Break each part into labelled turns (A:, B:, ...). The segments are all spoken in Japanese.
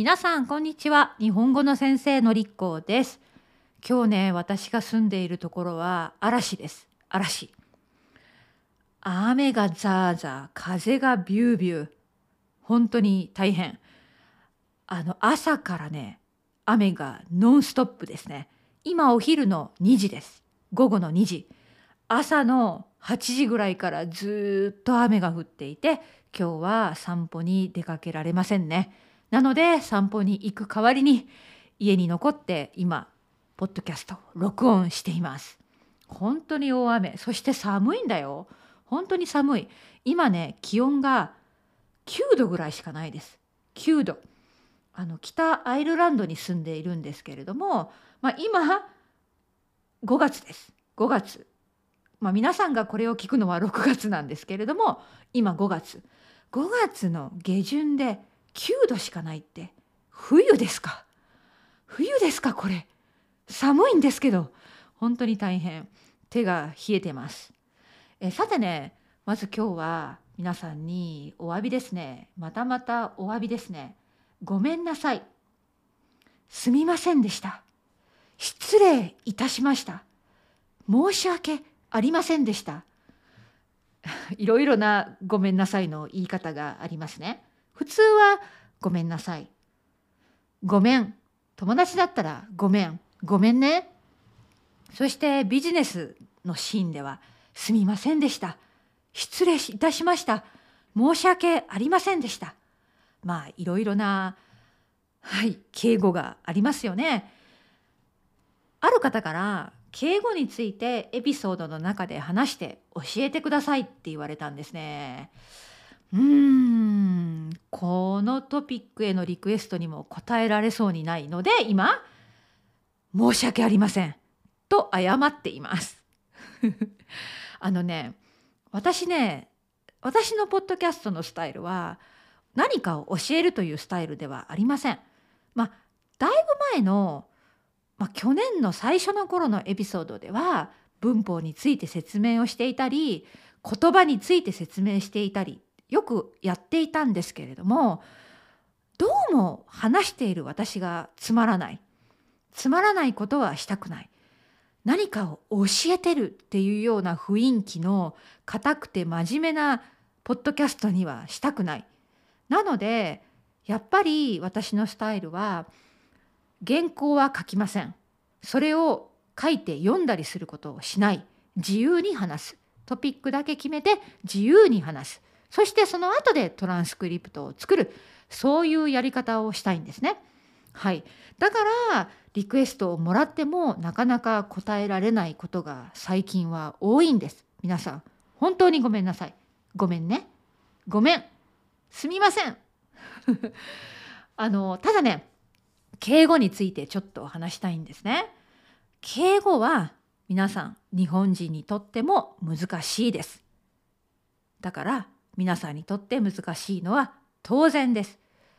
A: 皆さんこんにちは。日本語の先生のりっこです。今日ね私が住んでいるところは嵐です。嵐。雨がザーザー風がビュービュー。本当に大変。あの朝からね雨がノンストップですね。今お昼の2時です。午後の2時。朝の8時ぐらいからずっと雨が降っていて今日は散歩に出かけられませんね。なので散歩に行く代わりに家に残って今ポッドキャスト録音しています。本当に大雨そして寒いんだよ。本当に寒い。今ね気温が9度ぐらいしかないです。9度。あの北アイルランドに住んでいるんですけれども、まあ、今5月です。5月。まあ、皆さんがこれを聞くのは6月なんですけれども今5月5月の下旬で9度しかないって。冬ですか。冬ですかこれ。寒いんですけど本当に大変。手が冷えてます。えさてねまず今日は皆さんにお詫びですね。またまたお詫びですね。ごめんなさい。すみませんでした。失礼いたしました。申し訳ありませんでした。いろいろなごめんなさいの言い方がありますね。通はごめんなさい。ごめん。友達だったらごめん。ごめんね。そしてビジネスのシーンではすみませんでした。失礼いたしました。申し訳ありませんでした。まあいろいろなはい敬語がありますよね。ある方から敬語についてエピソードの中で話して教えてくださいって言われたんですね。うーんこのトピックへのリクエストにも答えられそうにないので今申し訳ありませんと謝っています。あのね私ね私のポッドキャストのスタイルは何かを教えるというスタイルではありません。まあだいぶ前のまあ、去年の最初の頃のエピソードでは文法について説明をしていたり言葉について説明していたりよくやっていたんですけれどもどうも話している私がつまらないつまらないことはしたくない何かを教えてるっていうような雰囲気の硬くて真面目なポッドキャストにはしたくない。なのでやっぱり私のスタイルは原稿は書きません。それを書いて読んだりすることをしない。自由に話す。トピックだけ決めて自由に話す。そしてその後でトランスクリプトを作る。そういうやり方をしたいんですね。はい。だからリクエストをもらってもなかなか答えられないことが最近は多いんです。皆さん、本当にごめんなさい。ごめんね。ごめん。すみません。あの、ただね、敬語についてちょっと話したいんですね。敬語は皆さん日本人にとっても難しいです。だから皆さんにとって難しいのは当然です。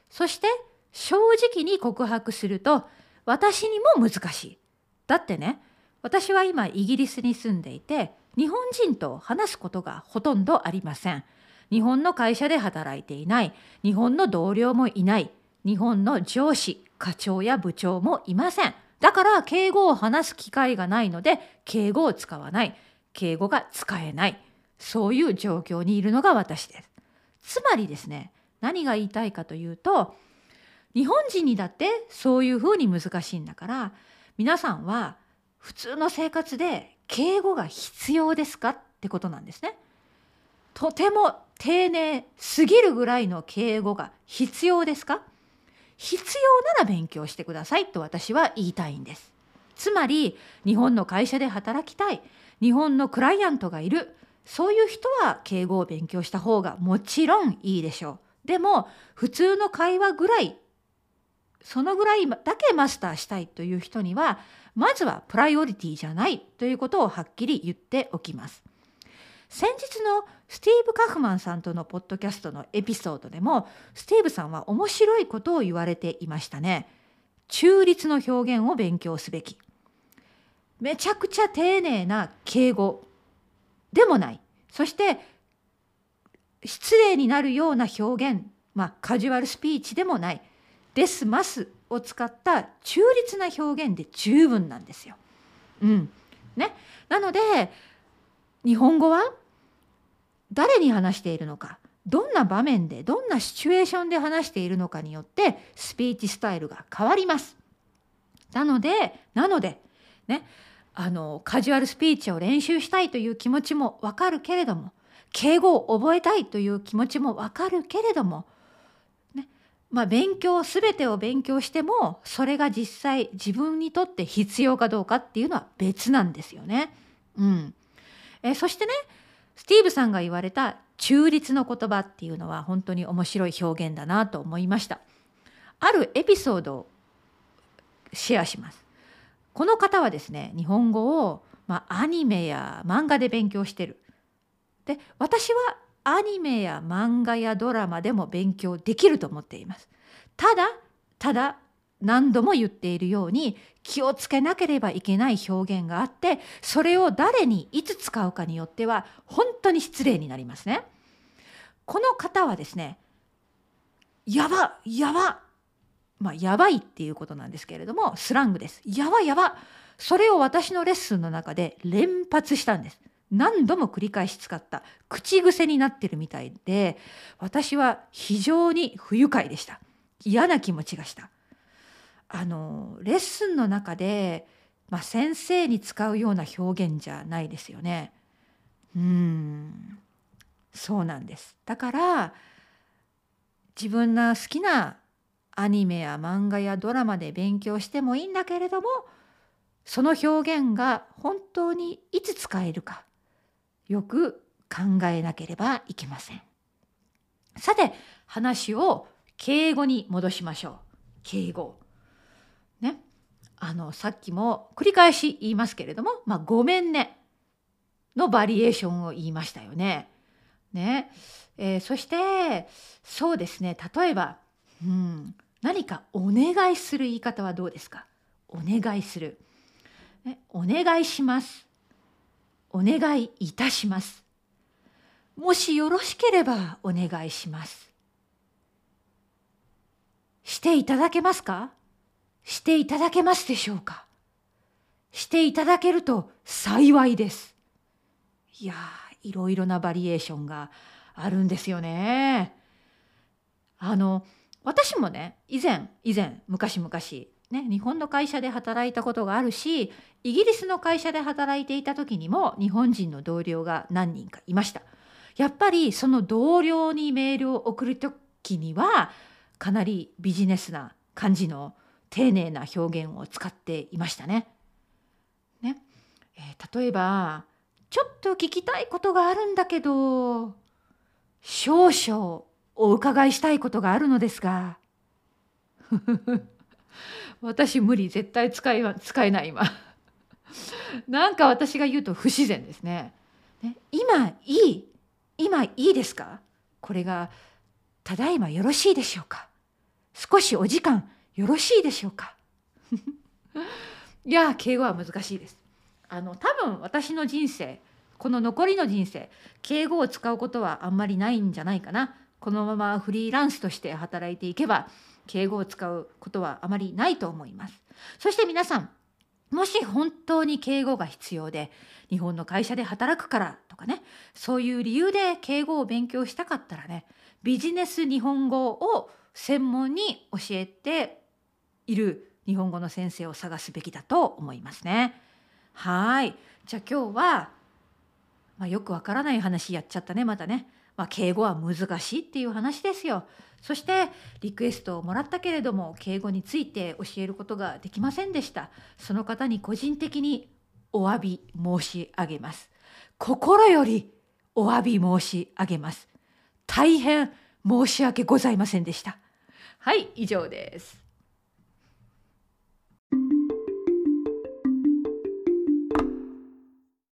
A: そして正直に告白すると私にも難しい。だってね私は今イギリスに住んでいて日本人と話すことがほとんどありません。日本の会社で働いていない日本の同僚もいない日本の上司課長や部長もいません。だから敬語を話す機会がないので敬語を使わない。敬語が使えない。そういう状況にいるのが私です。つまりですね、何が言いたいかというと、日本人にだってそういうふうに難しいんだから、皆さんは普通の生活で敬語が必要ですかってことなんですね。とても丁寧すぎるぐらいの敬語が必要ですか？必要なら勉強してくださいと私は言いたいんです。つまり日本の会社で働きたい日本のクライアントがいるそういう人は敬語を勉強した方がもちろんいいでしょう。でも普通の会話ぐらいそのぐらいだけマスターしたいという人にはまずはプライオリティじゃないということをはっきり言っておきます。先日のスティーブ・カフマンさんとのポッドキャストのエピソードでもスティーブさんは面白いことを言われていましたね。中立の表現を勉強すべき。めちゃくちゃ丁寧な敬語でもない。そして失礼になるような表現、まあカジュアルスピーチでもない。ですますを使った中立な表現で十分なんですよ。うんね、なので日本語は誰に話しているのかどんな場面でどんなシチュエーションで話しているのかによってスピーチスタイルが変わります。なのでなのでねあのカジュアルスピーチを練習したいという気持ちもわかるけれども敬語を覚えたいという気持ちもわかるけれども、ねまあ、勉強全てを勉強してもそれが実際自分にとって必要かどうかっていうのは別なんですよね。うん、えそしてねスティーブさんが言われた中立の言葉っていうのは本当に面白い表現だなと思いました。あるエピソードをシェアします。この方はですね日本語を、まあ、アニメや漫画で勉強してる。で私はアニメや漫画やドラマでも勉強できると思っています。ただただ何度も言っているように気をつけなければいけない表現があってそれを誰にいつ使うかによっては本当に失礼になりますね。この方はですねやばやばまあ、やばいっていうことなんですけれどもスラングです。やばやば。それを私のレッスンの中で連発したんです。何度も繰り返し使った。口癖になってるみたいで私は非常に不愉快でした。嫌な気持ちがした。あのレッスンの中で、まあ、先生に使うような表現じゃないですよね。うん。そうなんです。だから自分が好きなアニメや漫画やドラマで勉強してもいいんだけれどもその表現が本当にいつ使えるかよく考えなければいけません。さて話を敬語に戻しましょう。敬語。ね。あのさっきも繰り返し言いますけれども「まあ、ごめんね」のバリエーションを言いましたよね。ねえー、そしてそうですね例えば、うん、何かお願いする言い方はどうですか？お願いする、ね。お願いします。お願いいたします。もしよろしければお願いします。していただけますか？していただけますでしょうか？していただけると幸いです。いやいろいろなバリエーションがあるんですよね。あの私もね以前以前昔々ね、日本の会社で働いたことがあるしイギリスの会社で働いていた時にも日本人の同僚が何人かいました。やっぱりその同僚にメールを送る時にはかなりビジネスな感じの丁寧な表現を使っていましたね。ねえー、例えば「ちょっと聞きたいことがあるんだけど少々お伺いしたいことがあるのですが」私無理絶対使い使えない今。なんか私が言うと不自然ですね。ね今いい今いいですか？これがただいまよろしいでしょうか？少しお時間よろしいでしょうか？いや敬語は難しいです。あの多分私の人生この残りの人生敬語を使うことはあんまりないんじゃないかなこのままフリーランスとして働いていけば敬語を使うことはあまりないと思います。そして皆さんもし本当に敬語が必要で日本の会社で働くからとかねそういう理由で敬語を勉強したかったらねビジネス日本語を専門に教えている日本語の先生を探すべきだと思いますね。はいじゃあ今日は、まあ、よくわからない話やっちゃったねまたね。まあ、敬語は難しいっていう話ですよ。そしてリクエストをもらったけれども敬語について教えることができませんでした。その方に個人的にお詫び申し上げます。心よりお詫び申し上げます。大変申し訳ございませんでした。はい、以上です。